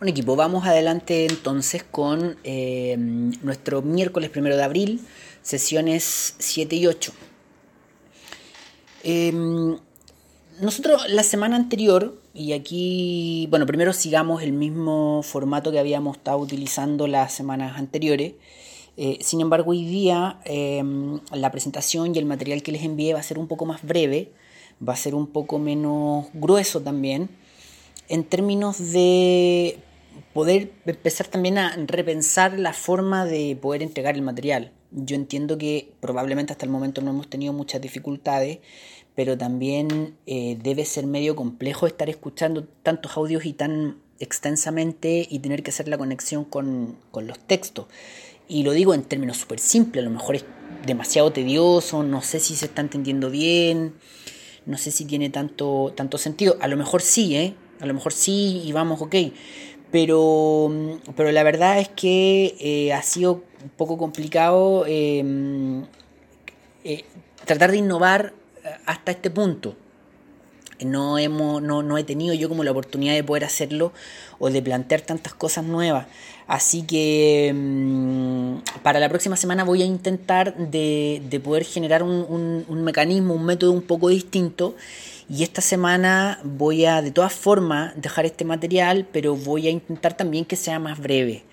Bueno equipo, vamos adelante entonces con eh, nuestro miércoles primero de abril, sesiones 7 y 8. Em, nosotros la semana anterior, y aquí, bueno, primero sigamos el mismo formato que habíamos estado utilizando las semanas anteriores. Eh, sin embargo, hoy día em, la presentación y el material que les envié va a ser un poco más breve, va a ser un poco menos grueso también, en términos de poder empezar también a repensar la forma de poder entregar el material. Yo entiendo que probablemente hasta el momento no hemos tenido muchas dificultades, pero también eh, debe ser medio complejo estar escuchando tantos audios y tan extensamente y tener que hacer la conexión con, con los textos. Y lo digo en términos súper simples, a lo mejor es demasiado tedioso, no sé si se está entendiendo bien, no sé si tiene tanto, tanto sentido. A lo mejor sí, ¿eh? A lo mejor sí y vamos, ok pero, pero la verdad es que eh, ha sido un poco complicado em, eh, tratar de innovar hasta este punto. No, hemos, no, no, he tenido yo como la oportunidad de poder hacerlo o de plantear tantas cosas nuevas. Así que em, para la próxima semana voy a intentar de, de poder generar un, un mecanismo, un método un poco distinto y esta semana voy a, de todas formas, dejar este material, pero voy a intentar también que sea más breve.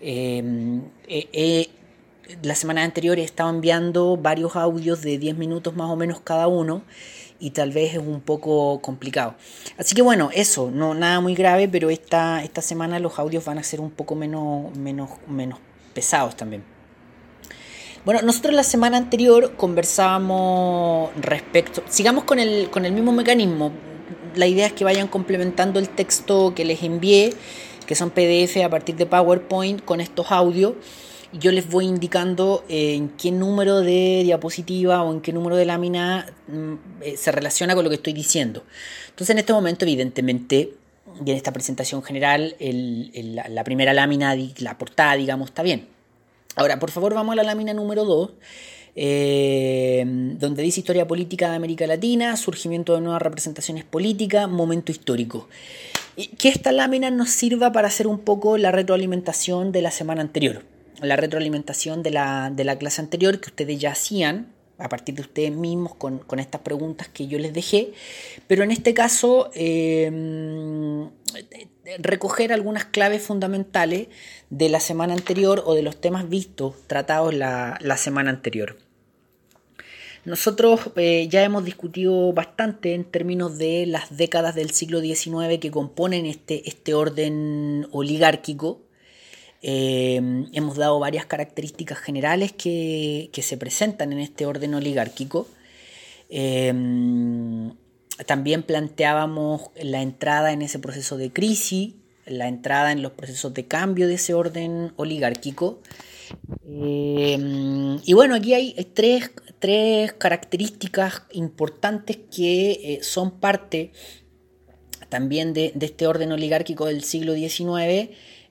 Eh, eh, eh, la semana anterior he estado enviando varios audios de 10 minutos más o menos cada uno y tal vez es un poco complicado. Así que bueno, eso, no nada muy grave, pero esta, esta semana los audios van a ser un poco menos, menos, menos pesados también. Bueno, nosotros la semana anterior conversábamos respecto, sigamos con el, con el mismo mecanismo, la idea es que vayan complementando el texto que les envié, que son PDF a partir de PowerPoint con estos audios. Yo les voy indicando eh, en qué número de diapositiva o en qué número de lámina mm, eh, se relaciona con lo que estoy diciendo. Entonces en este momento evidentemente y en esta presentación general la primera lámina, la portada digamos, está bien. Ahora, por favor, vamos a la lámina número 2, eh, donde dice Historia Política de América Latina, surgimiento de nuevas representaciones políticas, momento histórico. Que esta lámina nos sirva para hacer un poco la retroalimentación de la semana anterior, la retroalimentación de la, de la clase anterior que ustedes ya hacían, a partir de ustedes mismos con, estas preguntas que yo les dejé, pero en este caso eh, recoger algunas claves fundamentales de la semana anterior o de los temas vistos, tratados la, semana anterior. Nosotros eh, ya hemos discutido bastante en términos de las décadas del siglo XIX que componen este, este orden oligárquico, eh, hemos dado varias características generales que, se presentan en este orden oligárquico. Eh, también planteábamos la entrada en ese proceso de crisis, la entrada en los procesos de cambio de ese orden oligárquico. Eh, y bueno, aquí hay tres, características importantes que son parte también de, este orden oligárquico del siglo XIX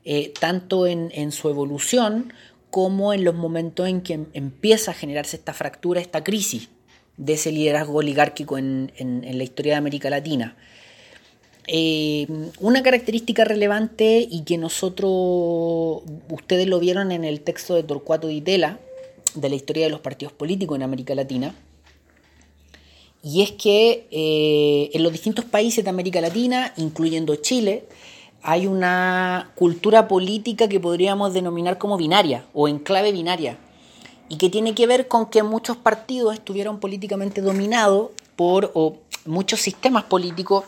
eh, tanto en, su evolución como en los momentos en que empieza a generarse esta fractura, esta crisis de ese liderazgo oligárquico en, la historia de América Latina. Eh, una característica relevante y que nosotros, ustedes lo vieron en el texto de Torcuato Di Tella, de la historia de los partidos políticos en América Latina, y es que eh, en los distintos países de América Latina, incluyendo Chile, hay una cultura política que podríamos denominar como binaria o en clave binaria y que tiene que ver con que muchos partidos estuvieron políticamente dominados por, o muchos sistemas políticos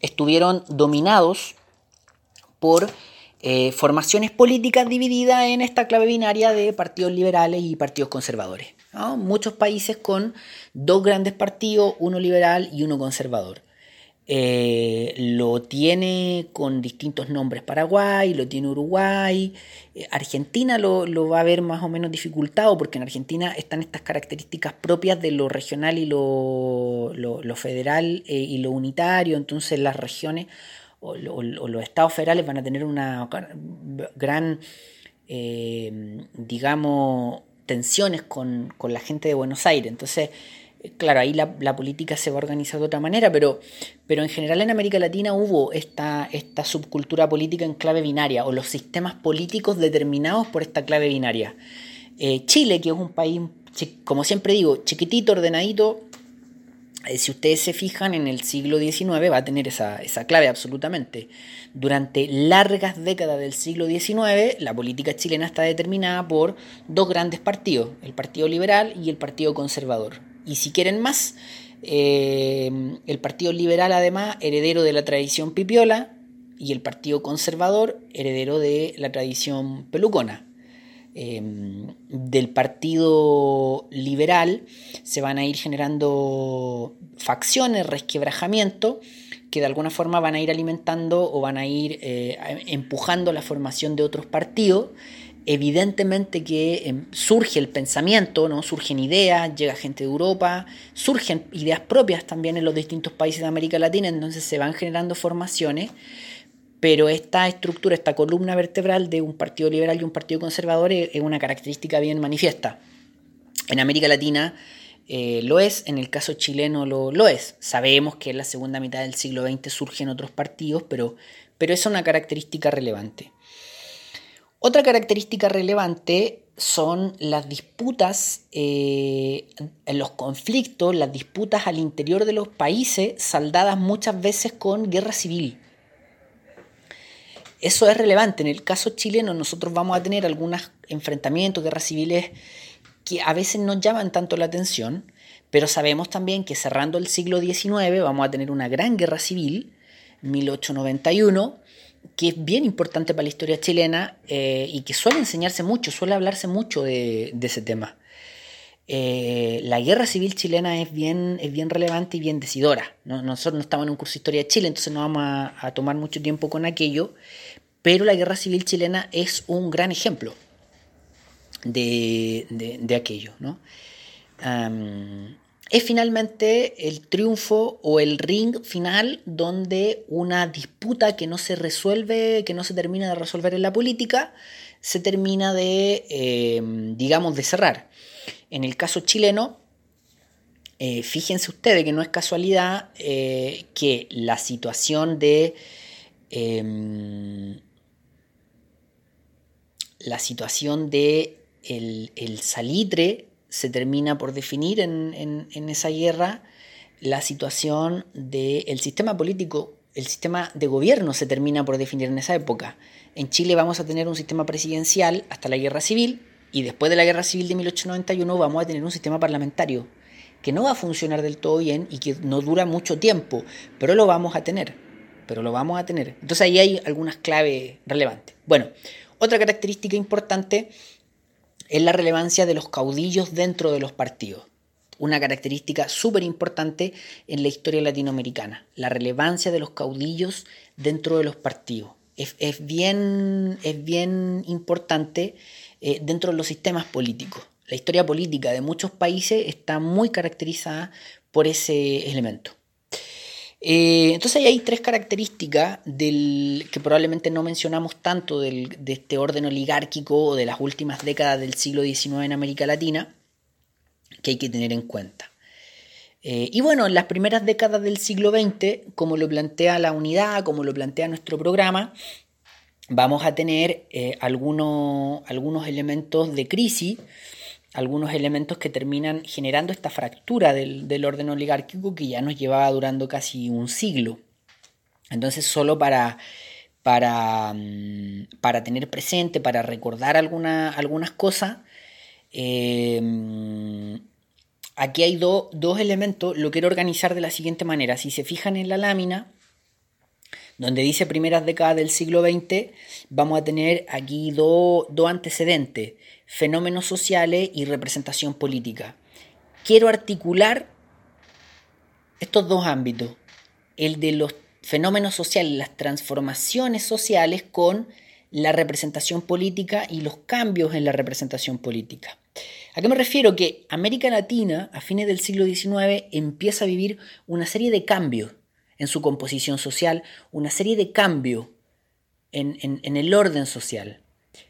estuvieron dominados por eh, formaciones políticas divididas en esta clave binaria de partidos liberales y partidos conservadores. Muchos países con dos grandes partidos, uno liberal y uno conservador. Eh, lo tiene con distintos nombres. Paraguay, lo tiene Uruguay, eh, Argentina lo, va a ver más o menos dificultado porque en Argentina están estas características propias de lo regional y lo, federal eh, y lo unitario, entonces las regiones o, los estados federales van a tener una gran, digamos, tensiones con, con la gente de Buenos Aires, entonces Claro, ahí la, política se va a organizar de otra manera, pero, pero en general en América Latina hubo esta, esta subcultura política en clave binaria o los sistemas políticos determinados por esta clave binaria. Eh, Chile, que es un país, como siempre digo, chiquitito, ordenadito, eh, si ustedes se fijan, en el siglo XIX va a tener esa, esa, clave absolutamente. Durante largas décadas del siglo XIX, la política chilena está determinada por dos grandes partidos, el Partido Liberal y el Partido Conservador. Y si quieren más, eh, el Partido Liberal además, heredero de la tradición pipiola, y el Partido Conservador, heredero de la tradición pelucona. Em, del Partido Liberal se van a ir generando facciones, resquebrajamiento, que de alguna forma van a ir alimentando o van a ir eh, empujando la formación de otros partidos. Evidentemente que em, surge el pensamiento, ¿no? surgen ideas, llega gente de Europa, surgen ideas propias también en los distintos países de América Latina, entonces se van generando formaciones pero esta estructura, esta columna vertebral de un partido liberal y un partido conservador es, una característica bien manifiesta. En América Latina eh, lo es, en el caso chileno lo, lo, es. Sabemos que en la segunda mitad del siglo XX surgen otros partidos, pero, pero es una característica relevante. Otra característica relevante son las disputas, eh, los conflictos, las disputas al interior de los países, saldadas muchas veces con guerra civil. Eso es relevante. En el caso chileno nosotros vamos a tener algunos enfrentamientos, guerras civiles que a veces no llaman tanto la atención, pero sabemos también que cerrando el siglo XIX vamos a tener una gran guerra civil, 1891, que es bien importante para la historia chilena eh, y que suele enseñarse mucho, suele hablarse mucho de, ese tema. Eh, la guerra civil chilena es bien, es bien relevante y bien decidora. Nosotros no estamos en un curso de historia de Chile, entonces no vamos a tomar mucho tiempo con aquello, pero la guerra civil chilena es un gran ejemplo de, aquello. ¿no? Es finalmente el triunfo o el ring final donde una disputa que no se resuelve, que no se termina de resolver en la política, se termina de, em, digamos, de cerrar. En el caso chileno, eh, fíjense ustedes que no es casualidad eh, que la situación de em, la situación de el, salitre se termina por definir en, esa guerra, la situación del sistema político, el sistema de gobierno se termina por definir en esa época. En Chile vamos a tener un sistema presidencial hasta la guerra civil y después de la guerra civil de 1891 vamos a tener un sistema parlamentario que no va a funcionar del todo bien y que no dura mucho tiempo, pero lo vamos a tener, pero lo vamos a tener. Entonces ahí hay algunas claves relevantes. Bueno, otra característica importante es la relevancia de los caudillos dentro de los partidos. Una característica súper importante en la historia latinoamericana, la relevancia de los caudillos dentro de los partidos. Es, bien, es bien, importante eh, dentro de los sistemas políticos. La historia política de muchos países está muy caracterizada por ese elemento. Eh, entonces hay tres características del, que probablemente no mencionamos tanto de este orden oligárquico de las últimas décadas del siglo XIX en América Latina que hay que tener en cuenta. Eh, y bueno, en las primeras décadas del siglo XX, como lo plantea la unidad, como lo plantea nuestro programa, vamos a tener eh, algunos, algunos elementos de crisis algunos elementos que terminan generando esta fractura del, orden oligárquico que ya nos llevaba durando casi un siglo. Entonces, solo para, para, mm, para tener presente, para recordar algunas cosas, eh, aquí hay dos elementos, lo quiero organizar de la siguiente manera. Si se fijan en la lámina, donde dice primeras décadas del siglo XX, vamos a tener aquí dos antecedentes fenómenos sociales y representación política. Quiero articular estos dos ámbitos, el de los fenómenos sociales, las transformaciones sociales con la representación política y los cambios en la representación política. ¿A qué me refiero? Que América Latina, a fines del siglo XIX, empieza a vivir una serie de cambios en su composición social, una serie de cambios en, en el orden social.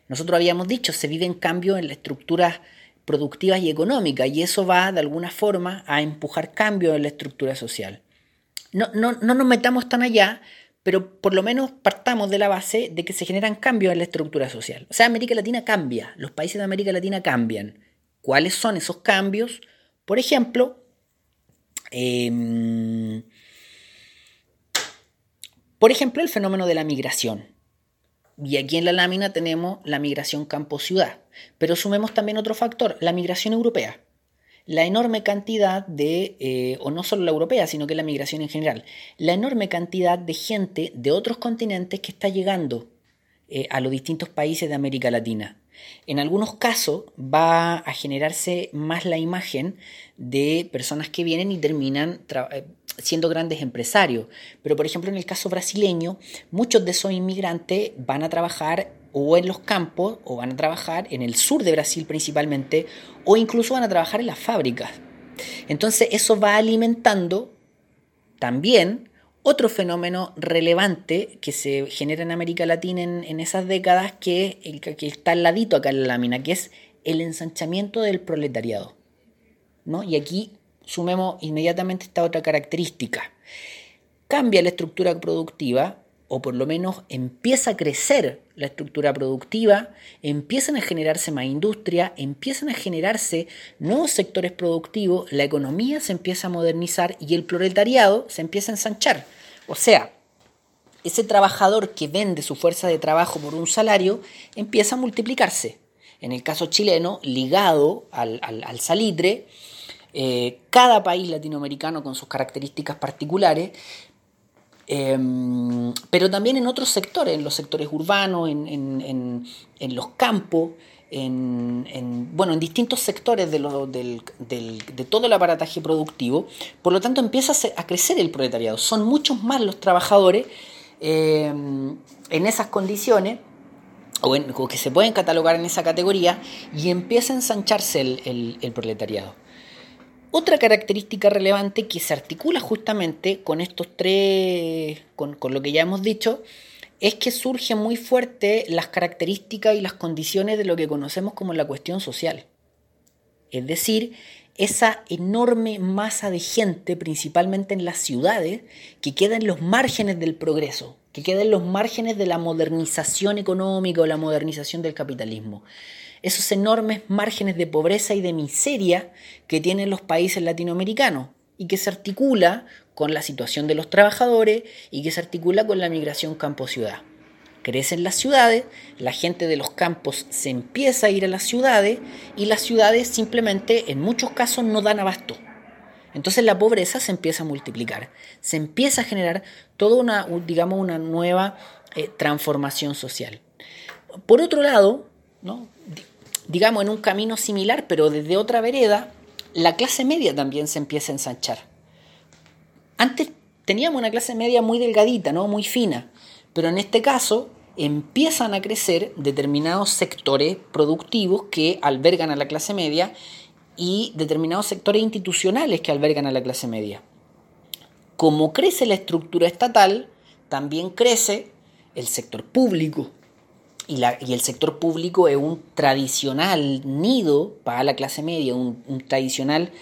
Nosotros habíamos dicho, se vive en cambio en la estructura productivas y económicas, y eso va de alguna forma a empujar cambios en la estructura social. No, no, no nos metamos tan allá, pero por lo menos partamos de la base de que se generan cambios en la estructura social. O sea, América Latina cambia, los países de América Latina cambian. ¿Cuáles son esos cambios? Por ejemplo, em, por ejemplo, el fenómeno de la migración. Y aquí en la lámina tenemos la migración campo-ciudad. Pero sumemos también otro factor, la migración europea la enorme cantidad de, eh, o no solo la europea, sino que la migración en general, la enorme cantidad de gente de otros continentes que está llegando eh, a los distintos países de América Latina. En algunos casos va a generarse más la imagen de personas que vienen y terminan eh, siendo grandes empresarios. Pero por ejemplo en el caso brasileño, muchos de esos inmigrantes van a trabajar o en los campos o van a trabajar en el sur de Brasil principalmente o incluso van a trabajar en las fábricas. Entonces eso va alimentando también otro fenómeno relevante que se genera en América Latina en, esas décadas que, que, está al ladito acá en la lámina, que es el ensanchamiento del proletariado. ¿no? Y aquí sumemos inmediatamente esta otra característica. Cambia la estructura productiva o por lo menos empieza a crecer la estructura productiva, empiezan a generarse más industria, empiezan a generarse nuevos sectores productivos, la economía se empieza a modernizar y el proletariado se empieza a ensanchar. O sea, ese trabajador que vende su fuerza de trabajo por un salario empieza a multiplicarse. En el caso chileno, ligado al, salitre, eh, cada país latinoamericano con sus características particulares Em, pero también en otros sectores, en los sectores urbanos, en, los campos, en, bueno, en distintos sectores de, todo el aparataje productivo. Por lo tanto, empieza a crecer el proletariado. Son muchos más los trabajadores em, en esas condiciones o, que se pueden catalogar en esa categoría y empieza a ensancharse el proletariado. Otra característica relevante que se articula justamente con estos tres, con, lo que ya hemos dicho, es que surgen muy fuerte las características y las condiciones de lo que conocemos como la cuestión social. Es decir, esa enorme masa de gente, principalmente en las ciudades, que queda en los márgenes del progreso, que queda en los márgenes de la modernización económica o la modernización del capitalismo esos enormes márgenes de pobreza y de miseria que tienen los países latinoamericanos y que se articula con la situación de los trabajadores y que se articula con la migración campo-ciudad. Crecen las ciudades, la gente de los campos se empieza a ir a las ciudades y las ciudades simplemente en muchos casos no dan abasto. Entonces la pobreza se empieza a multiplicar, se empieza a generar toda una, digamos, una nueva eh, transformación social. Por otro lado, ¿no? Digamos, en un camino similar, pero desde otra vereda, la clase media también se empieza a ensanchar. Antes teníamos una clase media muy delgadita, ¿no? muy fina, pero en este caso empiezan a crecer determinados sectores productivos que albergan a la clase media y determinados sectores institucionales que albergan a la clase media. Como crece la estructura estatal, también crece el sector público, y, el sector público es un tradicional nido para la clase media, un, tradicional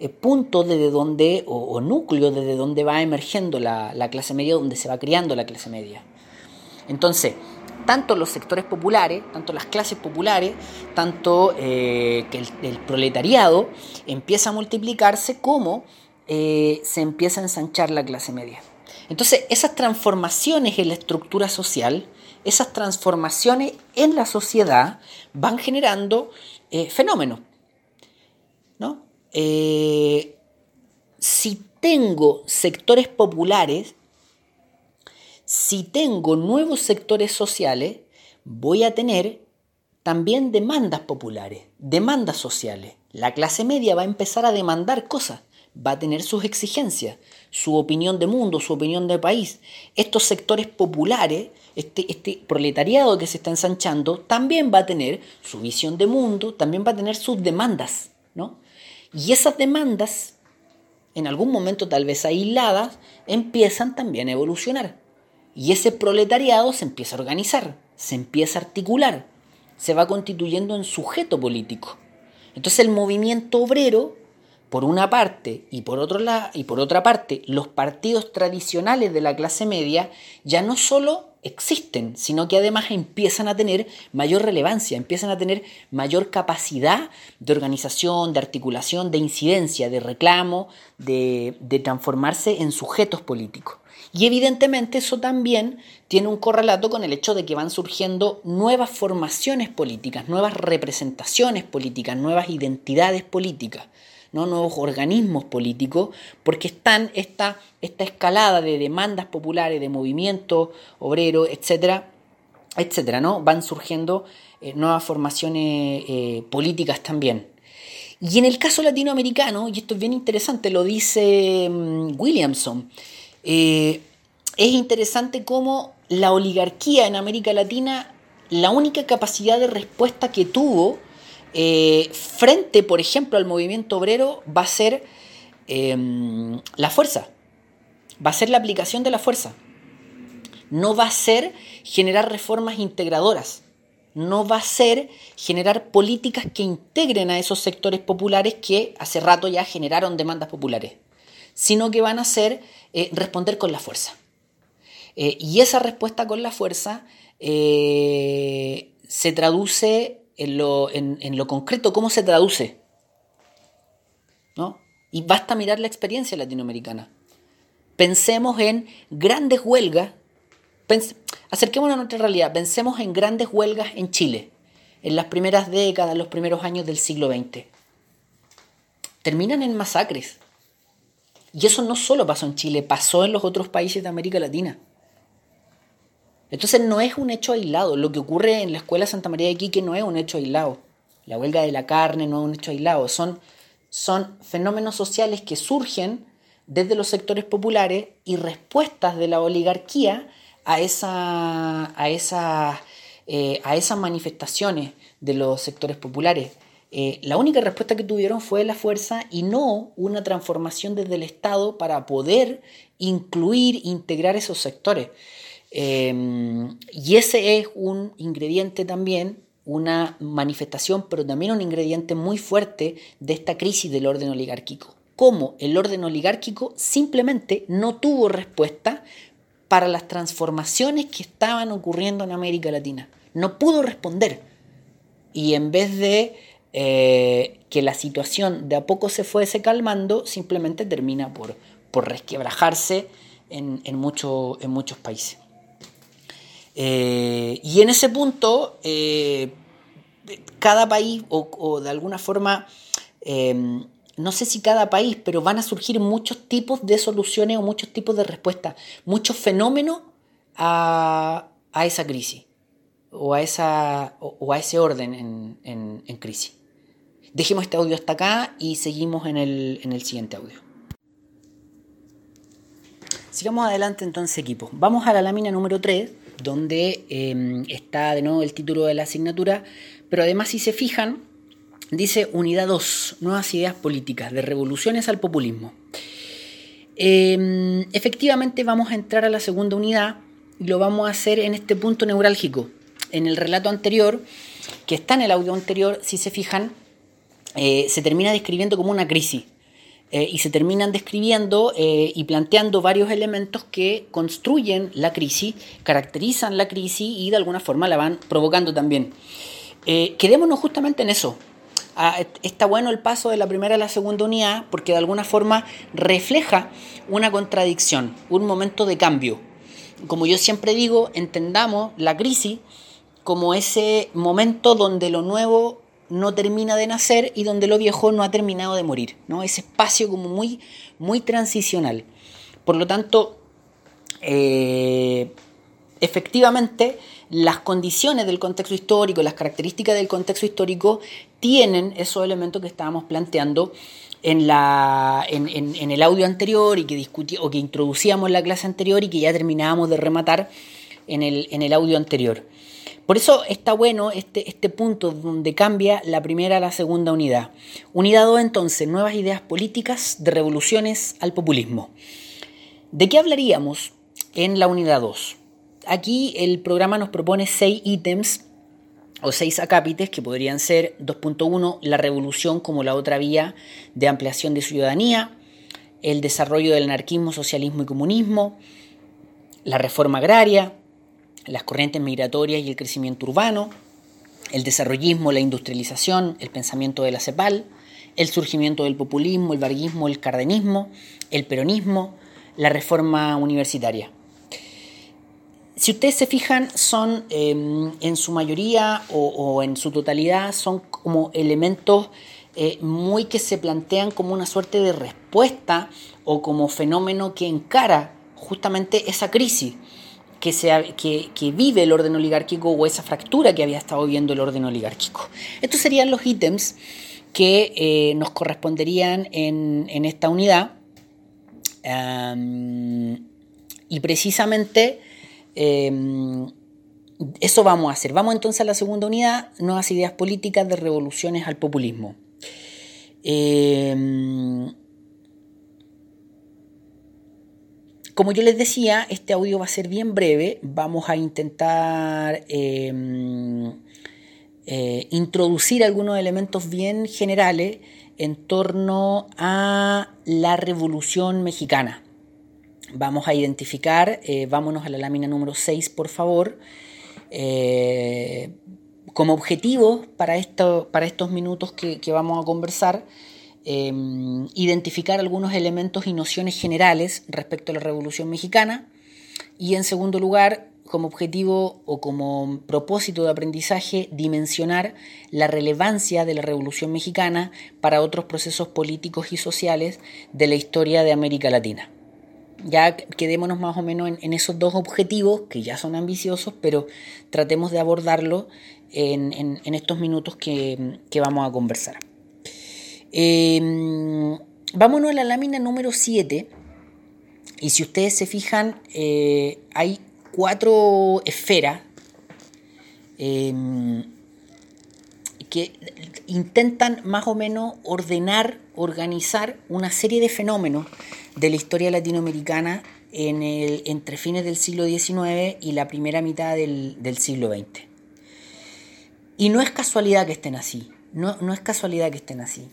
eh, punto desde donde, o, núcleo desde donde va emergiendo la, clase media, donde se va criando la clase media. Entonces, tanto los sectores populares, tanto las clases populares, tanto eh, que el, proletariado empieza a multiplicarse como eh, se empieza a ensanchar la clase media. Entonces, esas transformaciones en la estructura social esas transformaciones en la sociedad van generando eh, fenómenos. ¿no? Eh, si tengo sectores populares, si tengo nuevos sectores sociales, voy a tener también demandas populares, demandas sociales. La clase media va a empezar a demandar cosas, va a tener sus exigencias, su opinión de mundo, su opinión de país. Estos sectores populares este, este, proletariado que se está ensanchando también va a tener su visión de mundo, también va a tener sus demandas, ¿no? Y esas demandas, en algún momento tal vez aisladas, empiezan también a evolucionar. Y ese proletariado se empieza a organizar, se empieza a articular, se va constituyendo en sujeto político. Entonces el movimiento obrero, por una parte, y por, otro y por otra parte, los partidos tradicionales de la clase media, ya no solo existen, sino que además empiezan a tener mayor relevancia, empiezan a tener mayor capacidad de organización, de articulación, de incidencia, de reclamo, de, de transformarse en sujetos políticos. Y evidentemente eso también tiene un correlato con el hecho de que van surgiendo nuevas formaciones políticas, nuevas representaciones políticas, nuevas identidades políticas. ¿No? nuevos organismos políticos, porque están esta, esta escalada de demandas populares, de movimientos obreros, etcétera, etcétera, ¿no? Van surgiendo eh, nuevas formaciones eh, políticas también. Y en el caso latinoamericano, y esto es bien interesante, lo dice mm, Williamson, eh, es interesante cómo la oligarquía en América Latina, la única capacidad de respuesta que tuvo eh, frente, por ejemplo, al movimiento obrero va a ser em, la fuerza, va a ser la aplicación de la fuerza. No va a ser generar reformas integradoras, no va a ser generar políticas que integren a esos sectores populares que hace rato ya generaron demandas populares, sino que van a ser eh, responder con la fuerza. Eh, y esa respuesta con la fuerza se traduce en lo, en, lo concreto cómo se traduce. ¿no? Y basta mirar la experiencia latinoamericana. Pensemos en grandes huelgas. acerquémonos a nuestra realidad. Pensemos en grandes huelgas en Chile, en las primeras décadas, los primeros años del siglo XX. Terminan en masacres. Y eso no solo pasó en Chile, pasó en los otros países de América Latina. Entonces no es un hecho aislado. Lo que ocurre en la Escuela Santa María de Quique no es un hecho aislado. La huelga de la carne no es un hecho aislado. Son, son fenómenos sociales que surgen desde los sectores populares y respuestas de la oligarquía a, esa, a, esa, eh, a esas manifestaciones de los sectores populares. Eh, la única respuesta que tuvieron fue la fuerza y no una transformación desde el Estado para poder incluir, integrar esos sectores. Em, y ese es un ingrediente también, una manifestación, pero también un ingrediente muy fuerte de esta crisis del orden oligárquico. Cómo el orden oligárquico simplemente no tuvo respuesta para las transformaciones que estaban ocurriendo en América Latina. No pudo responder. Y en vez de eh, que la situación de a poco se fuese calmando, simplemente termina por, por resquebrajarse en, en muchos países. Eh, y en ese punto, eh, cada país, o, de alguna forma, em, no sé si cada país, pero van a surgir muchos tipos de soluciones o muchos tipos de respuestas, muchos fenómenos a, esa crisis o a, esa, o, a ese orden en, crisis. Dejemos este audio hasta acá y seguimos en el, en el siguiente audio. Sigamos adelante entonces equipo. Vamos a la lámina número 3 donde em, está de nuevo el título de la asignatura, pero además si se fijan, dice Unidad 2, Nuevas Ideas Políticas, de Revoluciones al Populismo. Em, efectivamente vamos a entrar a la segunda unidad y lo vamos a hacer en este punto neurálgico. En el relato anterior, que está en el audio anterior, si se fijan, eh, se termina describiendo como una crisis. Eh, y se terminan describiendo eh, y planteando varios elementos que construyen la crisis, caracterizan la crisis y de alguna forma la van provocando también. Eh, quedémonos justamente en eso. Ah, está bueno el paso de la primera a la segunda unidad porque de alguna forma refleja una contradicción, un momento de cambio. Como yo siempre digo, entendamos la crisis como ese momento donde lo nuevo no termina de nacer y donde lo viejo no ha terminado de morir, ¿no? Ese espacio como muy, muy transicional. Por lo tanto, eh, efectivamente, las condiciones del contexto histórico, las características del contexto histórico tienen esos elementos que estábamos planteando en, la, en, el audio anterior y que discutíamos o que introducíamos en la clase anterior y que ya terminábamos de rematar en el, en el audio anterior. Por eso está bueno este, este punto donde cambia la primera a la segunda unidad. Unidad 2 entonces, nuevas ideas políticas de revoluciones al populismo. ¿De qué hablaríamos en la unidad 2? Aquí el programa nos propone seis ítems o seis acápites que podrían ser 2.1, la revolución como la otra vía de ampliación de ciudadanía, el desarrollo del anarquismo, socialismo y comunismo, la reforma agraria, las corrientes migratorias y el crecimiento urbano, el desarrollismo, la industrialización, el pensamiento de la CEPAL, el surgimiento del populismo, el varguismo, el cardenismo, el peronismo, la reforma universitaria. Si ustedes se fijan, son em, en su mayoría o, en su totalidad, son como elementos eh, muy que se plantean como una suerte de respuesta o como fenómeno que encara justamente esa crisis que, se, que, vive el orden oligárquico o esa fractura que había estado viendo el orden oligárquico. Estos serían los ítems que eh, nos corresponderían en, esta unidad. y precisamente em, eso vamos a hacer. Vamos entonces a la segunda unidad, nuevas ideas políticas de revoluciones al populismo. Em, como yo les decía, este audio va a ser bien breve. Vamos a intentar em, eh, introducir algunos elementos bien generales en torno a la Revolución Mexicana. Vamos a identificar, eh, vámonos a la lámina número 6, por favor, eh, como objetivo para, esto, para estos minutos que, vamos a conversar, identificar algunos elementos y nociones generales respecto a la Revolución Mexicana y en segundo lugar como objetivo o como propósito de aprendizaje dimensionar la relevancia de la Revolución Mexicana para otros procesos políticos y sociales de la historia de América Latina. Ya quedémonos más o menos en, esos dos objetivos, que ya son ambiciosos, pero tratemos de abordarlo en, estos minutos que, vamos a conversar. Em, vámonos a la lámina número 7. Y si ustedes se fijan, eh, hay cuatro esferas em, que intentan más o menos ordenar, organizar una serie de fenómenos de la historia latinoamericana en el, entre fines del siglo XIX y la primera mitad del, siglo XX. Y no es casualidad que estén así, no, no es casualidad que estén así.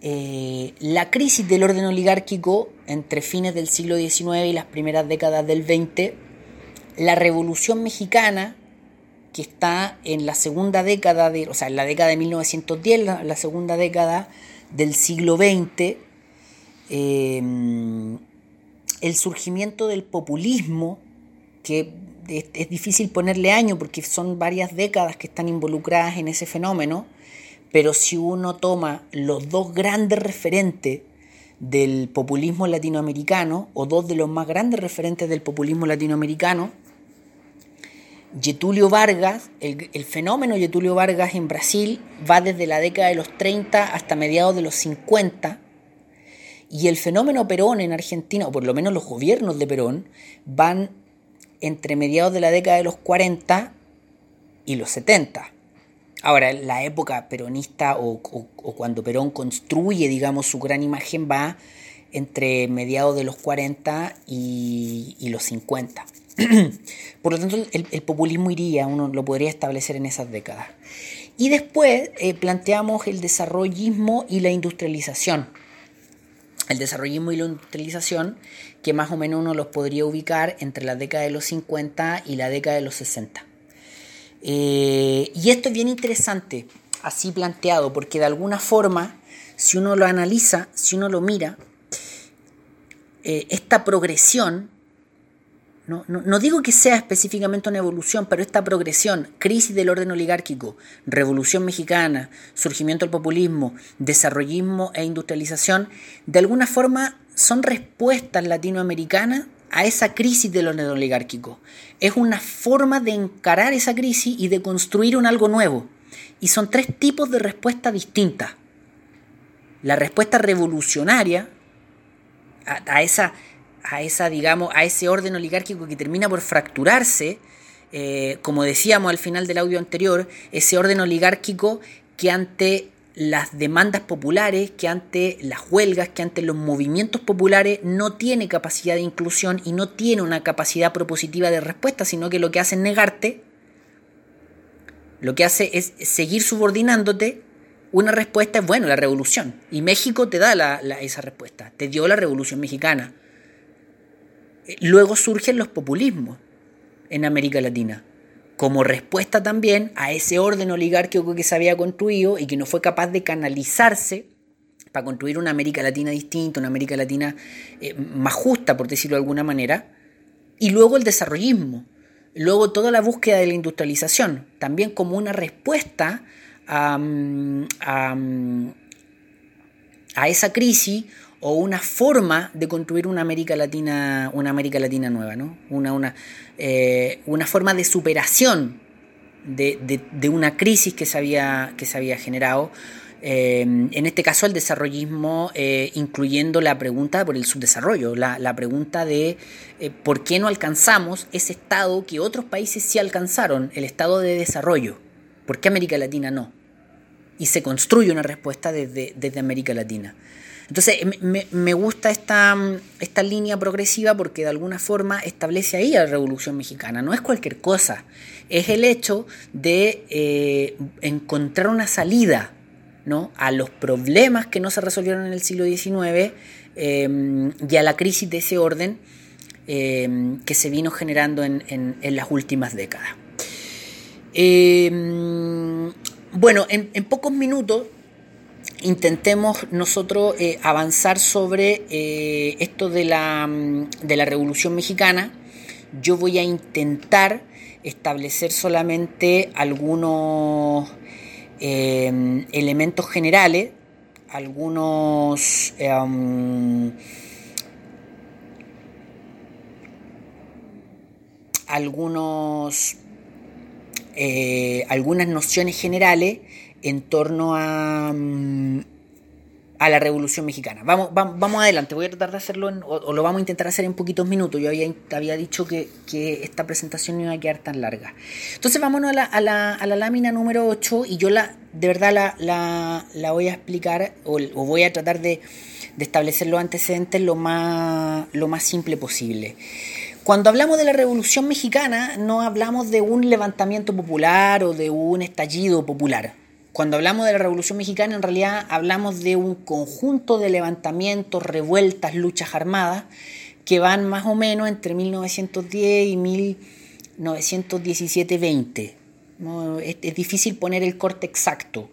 Eh, la crisis del orden oligárquico entre fines del siglo XIX y las primeras décadas del XX la Revolución Mexicana, que está en la segunda década, de, o sea, en la década de 1910, la, segunda década del siglo XX, eh, el surgimiento del populismo, que es, difícil ponerle año porque son varias décadas que están involucradas en ese fenómeno, pero si uno toma los dos grandes referentes del populismo latinoamericano, o dos de los más grandes referentes del populismo latinoamericano, Getulio Vargas, el, fenómeno Getulio Vargas en Brasil va desde la década de los 30 hasta mediados de los 50, y el fenómeno Perón en Argentina, o por lo menos los gobiernos de Perón, van entre mediados de la década de los 40 y los 70. Ahora, la época peronista o, cuando Perón construye, digamos, su gran imagen va entre mediados de los 40 y, los 50. Por lo tanto, el, populismo iría, uno lo podría establecer en esas décadas. Y después eh, planteamos el desarrollismo y la industrialización. El desarrollismo y la industrialización, que más o menos uno los podría ubicar entre la década de los 50 y la década de los 60. Eh, y esto es bien interesante, así planteado, porque de alguna forma, si uno lo analiza, si uno lo mira, eh, esta progresión no, digo que sea específicamente una evolución, pero esta progresión, crisis del orden oligárquico, revolución mexicana, surgimiento del populismo, desarrollismo e industrialización, de alguna forma son respuestas latinoamericanas a esa crisis del orden oligárquico. Es una forma de encarar esa crisis y de construir un algo nuevo. Y son tres tipos de respuesta distintas. La respuesta revolucionaria a esa a esa, digamos, a ese orden oligárquico que termina por fracturarse, eh, como decíamos al final del audio anterior, ese orden oligárquico que ante las demandas populares, que ante las huelgas, que ante los movimientos populares no tiene capacidad de inclusión y no tiene una capacidad propositiva de respuesta, sino que lo que hace es negarte, Lo que hace es seguir subordinándote una respuesta es, bueno, la revolución. Y México te da esa respuesta, te dio la revolución mexicana. Luego surgen los populismos en América Latina, como respuesta también a ese orden oligárquico que se había construido y que no fue capaz de canalizarse para construir una América Latina distinta, una América Latina eh, más justa, por decirlo de alguna manera. Y luego el desarrollismo, luego toda la búsqueda de la industrialización, también como una respuesta a, a, esa crisis o una forma de construir una América Latina, una América Latina nueva, ¿no? una, una, eh, una forma de superación de, de, una crisis que se había, que se había generado. Eh, en este caso el desarrollismo, eh, incluyendo la pregunta por el subdesarrollo, la, la pregunta de por qué no alcanzamos ese estado que otros países sí alcanzaron, el estado de desarrollo. ¿Por qué América Latina no? y se construye una respuesta desde, desde América Latina. Entonces, me, gusta esta, esta, línea progresiva porque de alguna forma establece ahí la Revolución Mexicana. No es cualquier cosa, es el hecho de eh, encontrar una salida ¿no? a los problemas que no se resolvieron en el siglo XIX eh, y a la crisis de ese orden eh, que se vino generando en, en las últimas décadas. Bueno, en, pocos minutos intentemos nosotros eh, avanzar sobre eh, esto de la, mm, de la Revolución Mexicana. Yo voy a intentar establecer solamente algunos eh, elementos generales, algunos... algunos eh, algunas nociones generales en torno a, mm, a la Revolución Mexicana. Vamos, vamos, adelante, voy a tratar de hacerlo, o, lo vamos a intentar hacer en poquitos minutos. Yo había, había dicho que, esta presentación no iba a quedar tan larga. Entonces vámonos a la, a la, a la lámina número 8 y yo la, de verdad la, la, voy a explicar o, voy a tratar de, de, establecer los antecedentes lo más, lo más simple posible. Cuando hablamos de la Revolución Mexicana, no hablamos de un levantamiento popular o de un estallido popular. Cuando hablamos de la Revolución Mexicana, en realidad hablamos de un conjunto de levantamientos, revueltas, luchas armadas que van más o menos entre 1910 y 1917-20. Es, difícil poner el corte exacto,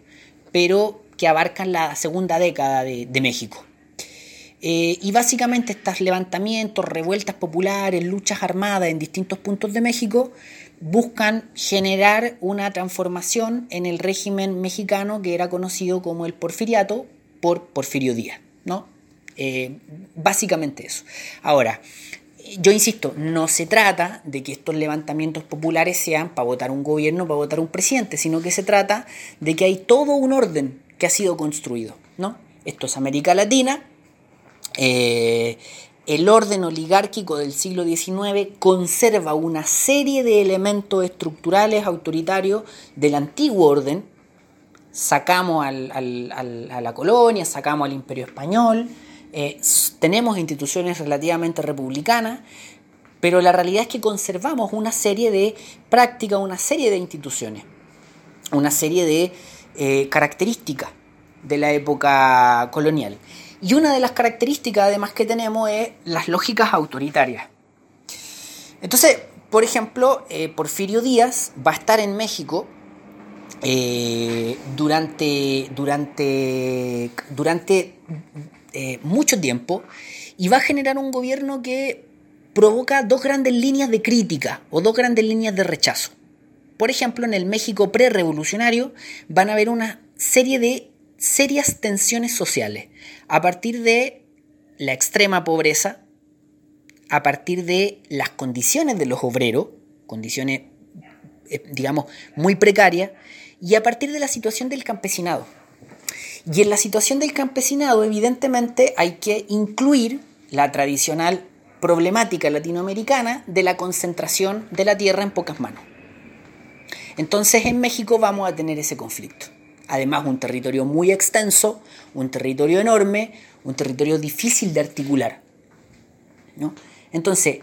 pero que abarcan la segunda década de México. Eh, y básicamente estos levantamientos, revueltas populares, luchas armadas en distintos puntos de México buscan generar una transformación en el régimen mexicano que era conocido como el porfiriato por Porfirio Díaz. ¿no? Eh, básicamente eso. Ahora, yo insisto, no se trata de que estos levantamientos populares sean para votar un gobierno, para votar un presidente, sino que se trata de que hay todo un orden que ha sido construido. ¿no? Esto es América Latina, eh, el orden oligárquico del siglo XIX conserva una serie de elementos estructurales autoritarios del antiguo orden. Sacamos a la colonia, sacamos al imperio español, eh, tenemos instituciones relativamente republicanas, pero la realidad es que conservamos una serie de prácticas, una serie de instituciones, una serie de eh, características de la época colonial. Y una de las características además que tenemos es las lógicas autoritarias. Entonces, por ejemplo, eh, Porfirio Díaz va a estar en México eh, durante, durante, durante eh, mucho tiempo y va a generar un gobierno que provoca dos grandes líneas de crítica o dos grandes líneas de rechazo. Por ejemplo, en el México prerevolucionario van a haber una serie de serias tensiones sociales a partir de la extrema pobreza, a partir de las condiciones de los obreros, condiciones, eh, digamos, muy precarias, y a partir de la situación del campesinado. Y en la situación del campesinado, evidentemente, hay que incluir la tradicional problemática latinoamericana de la concentración de la tierra en pocas manos. Entonces en México vamos a tener ese conflicto además un territorio muy extenso, un territorio enorme, un territorio difícil de articular. ¿no? Entonces,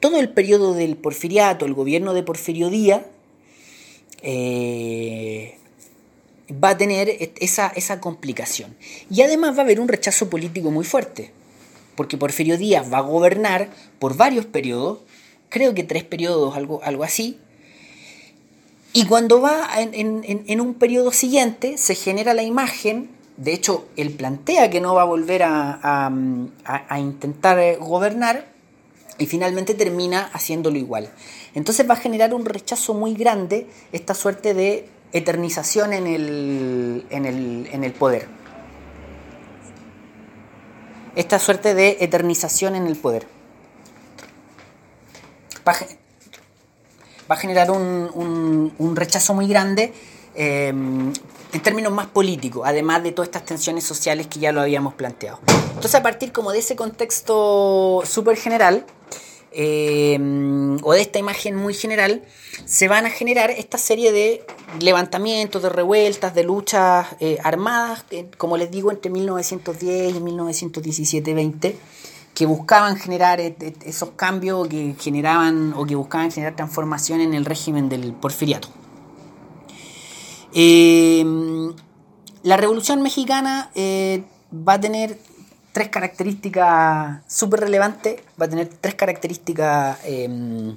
todo el periodo del porfiriato, el gobierno de Porfirio Díaz, eh, va a tener esa, esa complicación. Y además va a haber un rechazo político muy fuerte, porque Porfirio Díaz va a gobernar por varios periodos, creo que tres periodos, algo, algo así, y cuando va en, un periodo siguiente se genera la imagen, de hecho él plantea que no va a volver a, intentar eh, gobernar y finalmente termina haciéndolo igual. Entonces va a generar un rechazo muy grande esta suerte de eternización en el poder. Esta suerte de eternización en el poder. Va a, generar un, un, rechazo muy grande eh, en términos más políticos, además de todas estas tensiones sociales que ya lo habíamos planteado. Entonces, a partir como de ese contexto súper general, Em, o de esta imagen muy general, se van a generar esta serie de levantamientos, de revueltas, de luchas eh, armadas, como les digo, entre 1910 y 1917-20, que buscaban generar esos cambios, que generaban o que buscaban generar transformación en el régimen del porfiriato. Em, la Revolución Mexicana eh, va a tener tres características súper relevantes, va a tener tres características em,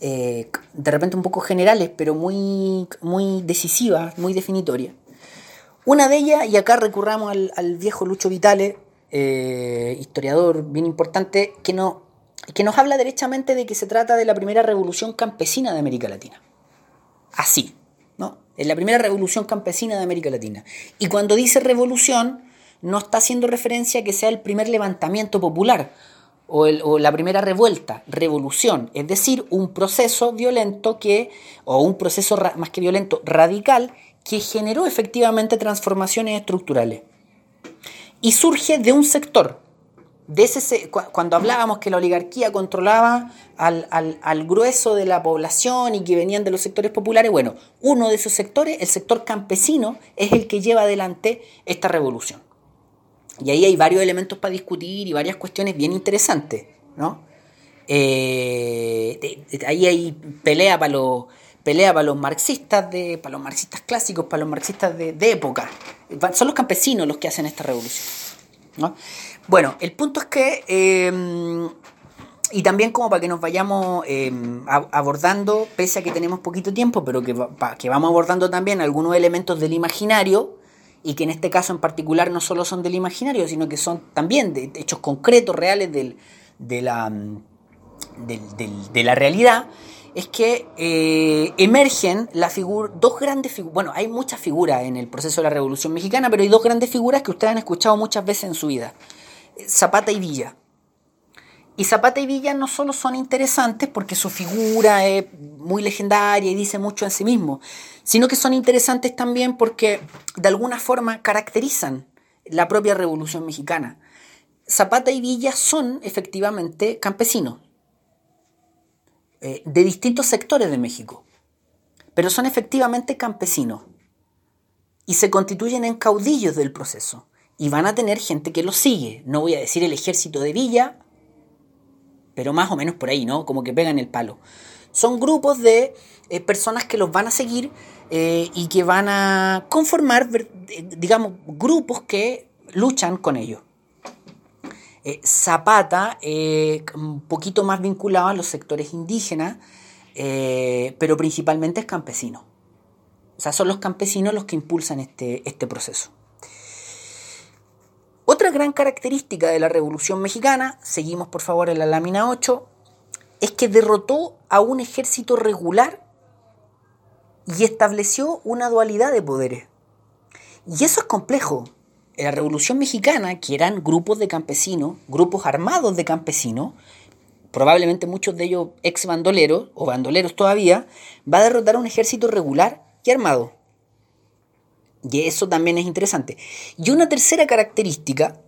eh, de repente un poco generales, pero muy, muy decisivas, muy definitorias. Una de ellas, y acá recurramos al, viejo Lucho Vitale, eh, historiador bien importante, que, no, que nos habla derechamente de que se trata de la primera revolución campesina de América Latina. Así, ¿no? Es la primera revolución campesina de América Latina. Y cuando dice revolución, no está haciendo referencia a que sea el primer levantamiento popular o, la primera revuelta, revolución, es decir, un proceso violento que, o un proceso más que violento, radical, que generó efectivamente transformaciones estructurales. Y surge de un sector, de ese, cuando hablábamos que la oligarquía controlaba al, al, grueso de la población y que venían de los sectores populares, bueno, uno de esos sectores, el sector campesino, es el que lleva adelante esta revolución. Y ahí hay varios elementos para discutir y varias cuestiones bien interesantes, ¿no? Eh, ahí hay pelea para los pelea para los marxistas de para los marxistas clásicos para los marxistas de, época son los campesinos los que hacen esta revolución ¿no? bueno el punto es que eh, y también como para que nos vayamos eh, abordando pese a que tenemos poquito tiempo pero que, que vamos abordando también algunos elementos del imaginario y que en este caso en particular no solo son del imaginario, sino que son también de hechos concretos, reales de, la, de la realidad, es que eh, emergen dos grandes figuras, bueno, hay muchas figuras en el proceso de la Revolución Mexicana, pero hay dos grandes figuras que ustedes han escuchado muchas veces en su vida, Zapata y Villa. Y Zapata y Villa no solo son interesantes porque su figura es muy legendaria y dice mucho en sí mismo, sino que son interesantes también porque de alguna forma caracterizan la propia Revolución Mexicana. Zapata y Villa son efectivamente campesinos eh, de distintos sectores de México, pero son efectivamente campesinos y se constituyen en caudillos del proceso y van a tener gente que los sigue. No voy a decir el ejército de Villa, pero más o menos por ahí, ¿no? Como que pegan el palo. Son grupos de eh, personas que los van a seguir eh, y que van a conformar, digamos, grupos que luchan con ellos. Eh, Zapata, un poquito más vinculado a los sectores indígenas, pero principalmente es campesino. O sea, son los campesinos los que impulsan este, este proceso. Otra gran característica de la Revolución Mexicana, seguimos por favor en la lámina 8, es que derrotó a un ejército regular y estableció una dualidad de poderes. Y eso es complejo. La Revolución Mexicana, que eran grupos de campesinos, grupos armados de campesinos, probablemente muchos de ellos ex bandoleros o bandoleros todavía, va a derrotar a un ejército regular y armado. Y eso también es interesante. Y una tercera característica,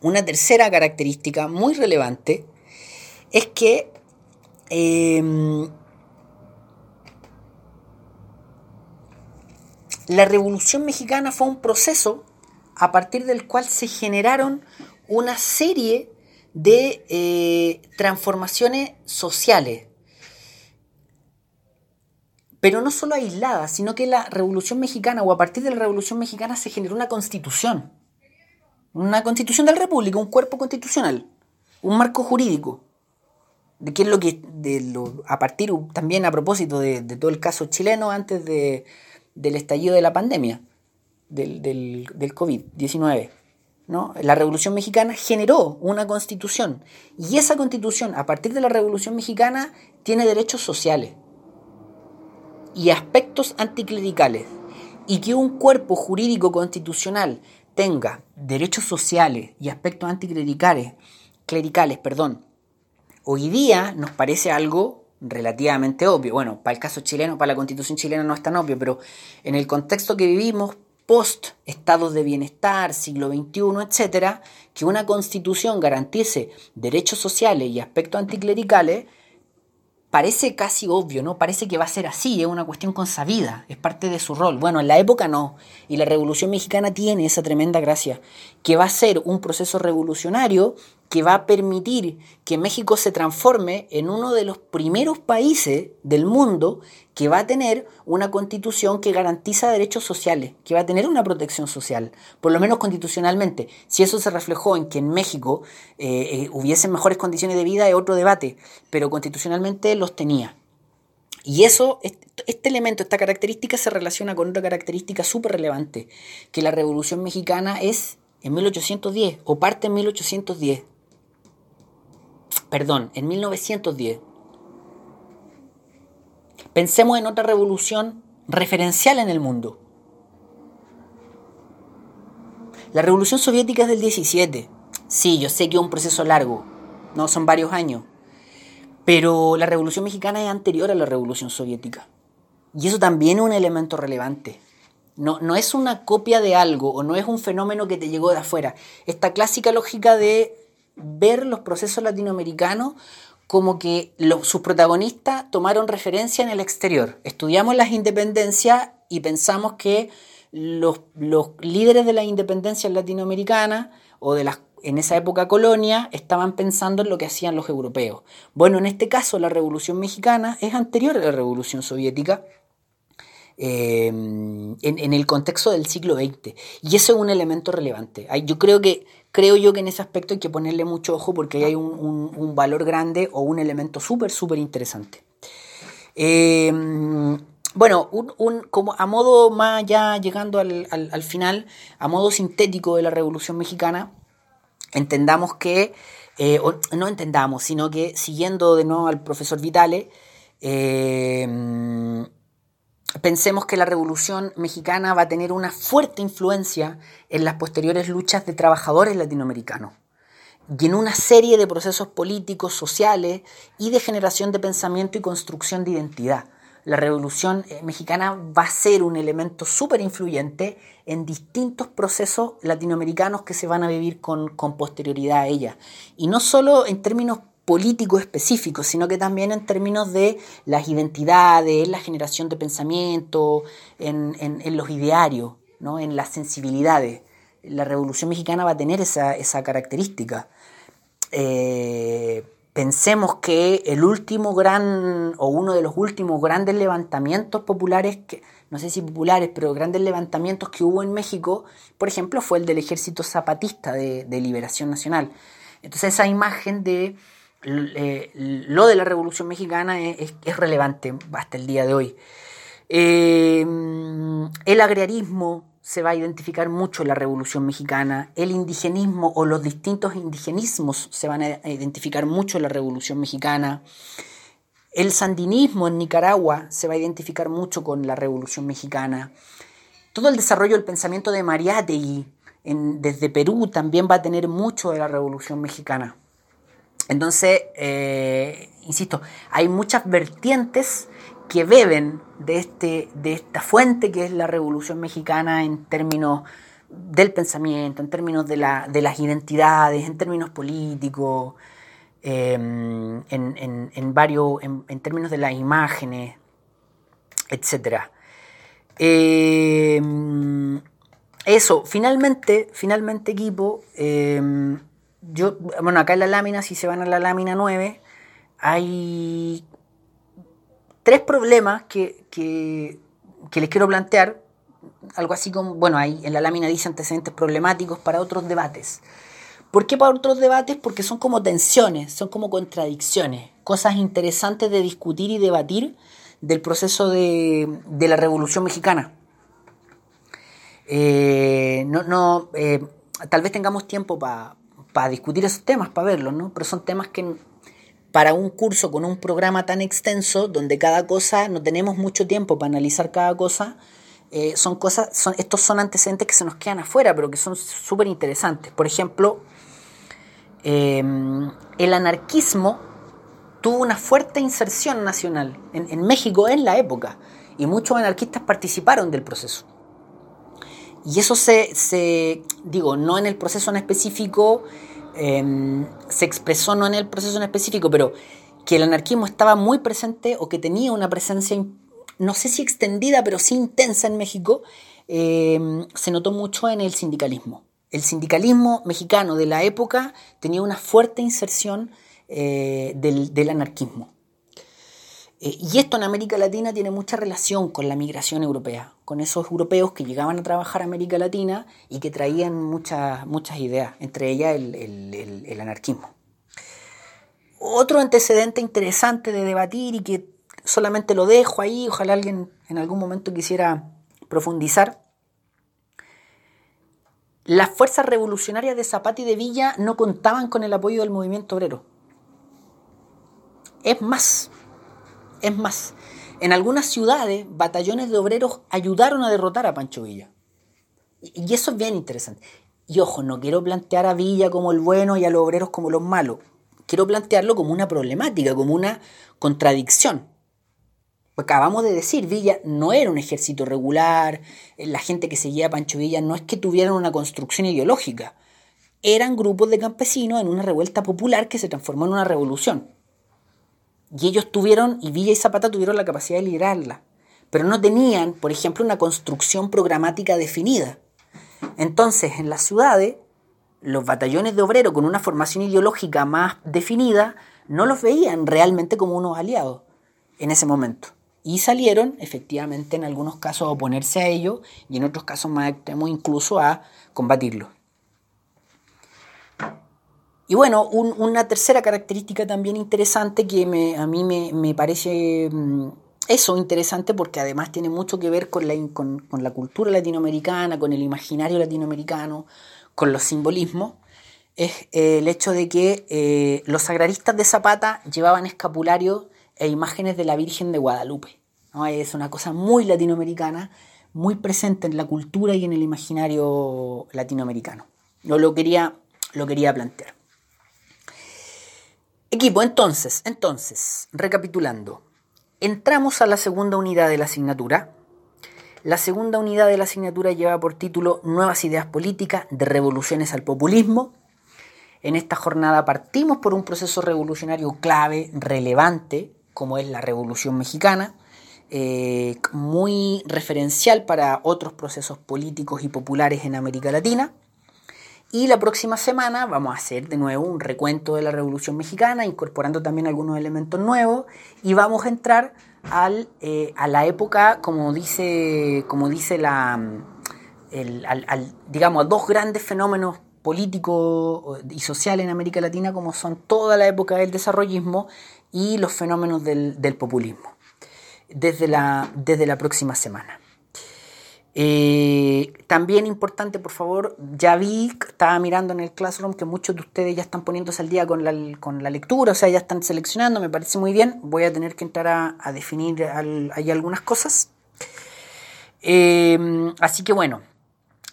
una tercera característica muy relevante, es que em, la Revolución Mexicana fue un proceso a partir del cual se generaron una serie de eh, transformaciones sociales. Pero no solo aislada, sino que la Revolución Mexicana o a partir de la Revolución Mexicana se generó una constitución, una constitución de la República, un cuerpo constitucional, un marco jurídico, de qué es lo que, de lo, a partir también a propósito de, todo el caso chileno antes de, del estallido de la pandemia, del, del, del COVID-19. ¿no? La Revolución Mexicana generó una constitución y esa constitución, a partir de la Revolución Mexicana, tiene derechos sociales y aspectos anticlericales. Y que un cuerpo jurídico constitucional tenga derechos sociales y aspectos anticlericales, clericales, perdón, hoy día nos parece algo relativamente obvio. Bueno, para el caso chileno, para la constitución chilena no es tan obvio, pero en el contexto que vivimos, post estados de bienestar, siglo XXI, etcétera, que una constitución garantice derechos sociales y aspectos anticlericales, parece casi obvio, ¿no? Parece que va a ser así, es una cuestión consabida, es parte de su rol. Bueno, en la época no, y la Revolución Mexicana tiene esa tremenda gracia, que va a ser un proceso revolucionario que va a permitir que México se transforme en uno de los primeros países del mundo que va a tener una constitución que garantiza derechos sociales, que va a tener una protección social, por lo menos constitucionalmente. Si eso se reflejó en que en México eh, eh, hubiesen mejores condiciones de vida es otro debate, pero constitucionalmente los tenía. Y eso, este elemento, esta característica se relaciona con otra característica súper relevante, que la Revolución Mexicana es en 1810 o parte en 1810 perdón, en 1910. Pensemos en otra revolución referencial en el mundo. La revolución soviética es del 17. Sí, yo sé que es un proceso largo, no son varios años, pero la revolución mexicana es anterior a la revolución soviética. Y eso también es un elemento relevante. No, no es una copia de algo o no es un fenómeno que te llegó de afuera. Esta clásica lógica de ver los procesos latinoamericanos como que sus protagonistas tomaron referencia en el exterior. Estudiamos las independencias y pensamos que los, líderes de las independencias latinoamericanas o de las en esa época colonia estaban pensando en lo que hacían los europeos. Bueno, en este caso la Revolución Mexicana es anterior a la Revolución Soviética eh, en, el contexto del siglo XX. Y eso es un elemento relevante. Yo creo que creo yo que en ese aspecto hay que ponerle mucho ojo porque hay un, valor grande o un elemento súper, súper interesante. Em, bueno, como a modo más ya llegando al, final, a modo sintético de la Revolución Mexicana, entendamos que, eh, no entendamos, sino que siguiendo de nuevo al profesor Vitale, eh, pensemos que la Revolución Mexicana va a tener una fuerte influencia en las posteriores luchas de trabajadores latinoamericanos y en una serie de procesos políticos, sociales y de generación de pensamiento y construcción de identidad. La Revolución eh, Mexicana va a ser un elemento súper influyente en distintos procesos latinoamericanos que se van a vivir con, con posterioridad a ella. Y no solo en términos político específico, sino que también en términos de las identidades, la generación de pensamiento, en, los idearios, ¿no? en las sensibilidades. La Revolución Mexicana va a tener esa, característica. Eh, pensemos que el último gran, o uno de los últimos grandes levantamientos populares, no sé si populares, pero grandes levantamientos que hubo en México, por ejemplo, fue el del Ejército Zapatista de Liberación Nacional. Entonces esa imagen de eh, lo de la Revolución Mexicana es, relevante hasta el día de hoy. Eh, el agrariarismo se va a identificar mucho en la Revolución Mexicana, el indigenismo o los distintos indigenismos se van a identificar mucho en la Revolución Mexicana, el sandinismo en Nicaragua se va a identificar mucho con la Revolución Mexicana, todo el desarrollo del pensamiento de Mariátegui desde Perú también va a tener mucho de la Revolución Mexicana. Entonces, eh, insisto, hay muchas vertientes que beben de, este, de esta fuente que es la Revolución Mexicana en términos del pensamiento, en términos de, las identidades, en términos políticos, em, en, varios, en, términos de las imágenes, etc. Em, eso, finalmente, finalmente equipo, em, yo, bueno, acá en la lámina, si se van a la lámina 9, hay tres problemas que, que, que les quiero plantear, algo así como, bueno, ahí en la lámina dice antecedentes problemáticos para otros debates. ¿Por qué para otros debates? Porque son como tensiones, son como contradicciones, cosas interesantes de discutir y debatir del proceso de, de la Revolución Mexicana. Eh, no, no, eh, tal vez tengamos tiempo para discutir esos temas, para verlos, ¿no? Pero son temas que para un curso con un programa tan extenso, donde cada cosa, no tenemos mucho tiempo para analizar cada cosa, eh, son cosas, son, estos son antecedentes que se nos quedan afuera, pero que son súper interesantes. Por ejemplo, Em, el anarquismo tuvo una fuerte inserción nacional en, México en la época y muchos anarquistas participaron del proceso. Y eso se, digo, no en el proceso en específico, em, se expresó no en el proceso en específico, pero que el anarquismo estaba muy presente o que tenía una presencia, no sé si extendida, pero sí intensa en México, em, se notó mucho en el sindicalismo el sindicalismo mexicano de la época tenía una fuerte inserción eh, del, anarquismo. Eh, y esto en América Latina tiene mucha relación con la migración europea, con esos europeos que llegaban a trabajar a América Latina y que traían muchas, muchas ideas, entre ellas el, anarquismo. Otro antecedente interesante de debatir y que solamente lo dejo ahí, ojalá alguien en algún momento quisiera profundizar, las fuerzas revolucionarias de Zapata y de Villa no contaban con el apoyo del movimiento obrero. Es más, es más, en algunas ciudades batallones de obreros ayudaron a derrotar a Pancho Villa. Y eso es bien interesante. Y ojo, no quiero plantear a Villa como el bueno y a los obreros como los malos. Quiero plantearlo como una problemática, como una contradicción acabamos de decir, Villa no era un ejército regular, eh, la gente que seguía a Pancho Villa no es que tuvieran una construcción ideológica, eran grupos de campesinos en una revuelta popular que se transformó en una revolución. Y ellos tuvieron, y Villa y Zapata tuvieron la capacidad de liderarla, pero no tenían, por ejemplo, una construcción programática definida. Entonces, en las ciudades, los batallones de obreros con una formación ideológica más definida no los veían realmente como unos aliados en ese momento y salieron efectivamente en algunos casos a oponerse a ello y en otros casos más extremos incluso a combatirlo. Y bueno, una tercera característica también interesante que a mí me, parece mm, eso interesante porque además tiene mucho que ver con la, cultura latinoamericana, con el imaginario latinoamericano, con los simbolismos, es eh, el hecho de que eh, los agraristas de Zapata llevaban escapularios e imágenes de la Virgen de Guadalupe. Es una cosa muy latinoamericana, muy presente en la cultura y en el imaginario latinoamericano. Yo lo quería, lo quería plantear. Equipo, entonces, entonces, recapitulando, entramos a la segunda unidad de la asignatura. La segunda unidad de la asignatura lleva por título Nuevas ideas políticas de revoluciones al populismo. En esta jornada partimos por un proceso revolucionario clave, relevante, como es la Revolución Mexicana, eh, muy referencial para otros procesos políticos y populares en América Latina. Y la próxima semana vamos a hacer de nuevo un recuento de la Revolución Mexicana, incorporando también algunos elementos nuevos, y vamos a entrar al, eh, a la época, como dice, como dice la, digamos, a dos grandes fenómenos políticos y sociales en América Latina, como son toda la época del desarrollismo y los fenómenos del, populismo, desde la, desde la próxima semana. Eh, también importante, por favor, ya vi, estaba mirando en el Classroom que muchos de ustedes ya están poniéndose al día con la, con la lectura, o sea, ya están seleccionando, me parece muy bien. Voy a tener que entrar a, definir ahí algunas cosas. Eh, así que bueno,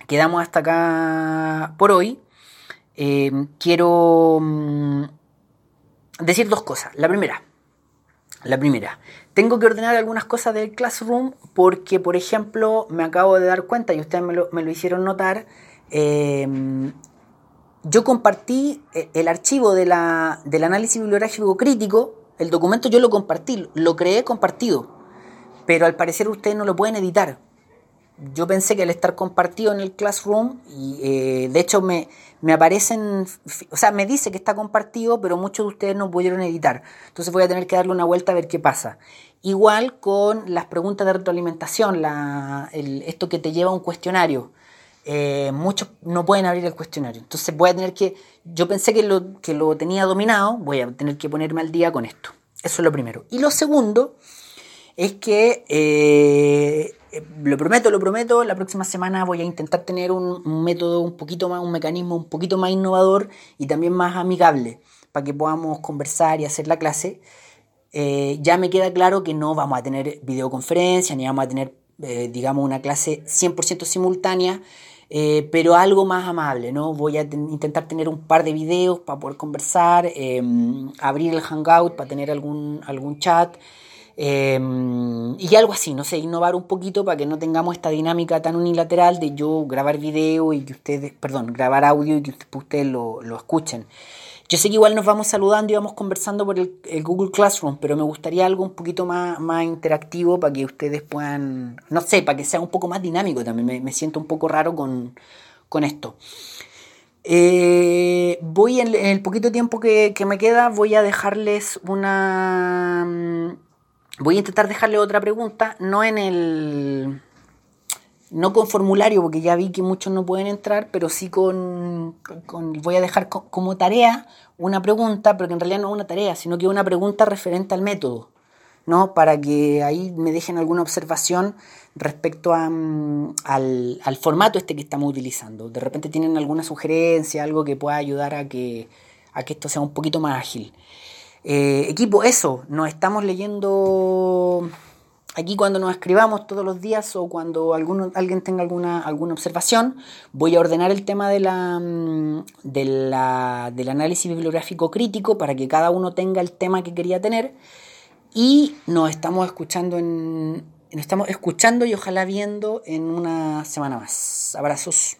quedamos hasta acá por hoy. Eh, quiero mm, decir dos cosas. La primera, la primera, tengo que ordenar algunas cosas del Classroom porque, por ejemplo, me acabo de dar cuenta, y ustedes me lo, hicieron notar, em, yo compartí eh, el archivo de la, del análisis bibliográfico crítico, el documento yo lo compartí, lo creé compartido, pero al parecer ustedes no lo pueden editar. Yo pensé que al estar compartido en el Classroom, y eh, de hecho me, me, aparecen, o sea, me dice que está compartido, pero muchos de ustedes no pudieron editar. Entonces voy a tener que darle una vuelta a ver qué pasa. Igual con las preguntas de retroalimentación, esto que te lleva a un cuestionario. Eh, muchos no pueden abrir el cuestionario. Entonces voy a tener que, yo pensé que lo, que lo tenía dominado, voy a tener que ponerme al día con esto. Eso es lo primero. Y lo segundo es que, eh, lo prometo, lo prometo, la próxima semana voy a intentar tener un, método un poquito más, un mecanismo un poquito más innovador y también más amigable para que podamos conversar y hacer la clase. Eh, ya me queda claro que no vamos a tener videoconferencia ni vamos a tener, digamos, una clase 100% simultánea eh, pero algo más amable, ¿no? Voy a intentar tener un par de videos para poder conversar, em, abrir el Hangout para tener algún, algún chat. Em, y algo así, no sé, innovar un poquito para que no tengamos esta dinámica tan unilateral de yo grabar video y que ustedes, perdón, grabar audio y que ustedes lo, lo escuchen. Yo sé que igual nos vamos saludando y vamos conversando por el, Google Classroom, pero me gustaría algo un poquito más, más interactivo para que ustedes puedan, no sé, para que sea un poco más dinámico también. Me, siento un poco raro con, esto. Eh, voy en, el poquito tiempo que, que, me queda, voy a dejarles una... Voy a intentar dejarle otra pregunta, no en el no con formulario, porque ya vi que muchos no pueden entrar, pero sí con, voy a dejar como tarea una pregunta, pero que en realidad no es una tarea, sino que es una pregunta referente al método, ¿no? Para que ahí me dejen alguna observación respecto a, mm, al, formato este que estamos utilizando. De repente tienen alguna sugerencia, algo que pueda ayudar a que, a que esto sea un poquito más ágil. Eh, equipo, eso, nos estamos leyendo Aquí cuando nos escribamos todos los días o cuando alguno, alguien tenga alguna, alguna observación, voy a ordenar el tema de la, mm, de la, del análisis bibliográfico crítico para que cada uno tenga el tema que quería tener y nos estamos escuchando en, nos estamos escuchando y ojalá viendo en una semana más. Abrazos.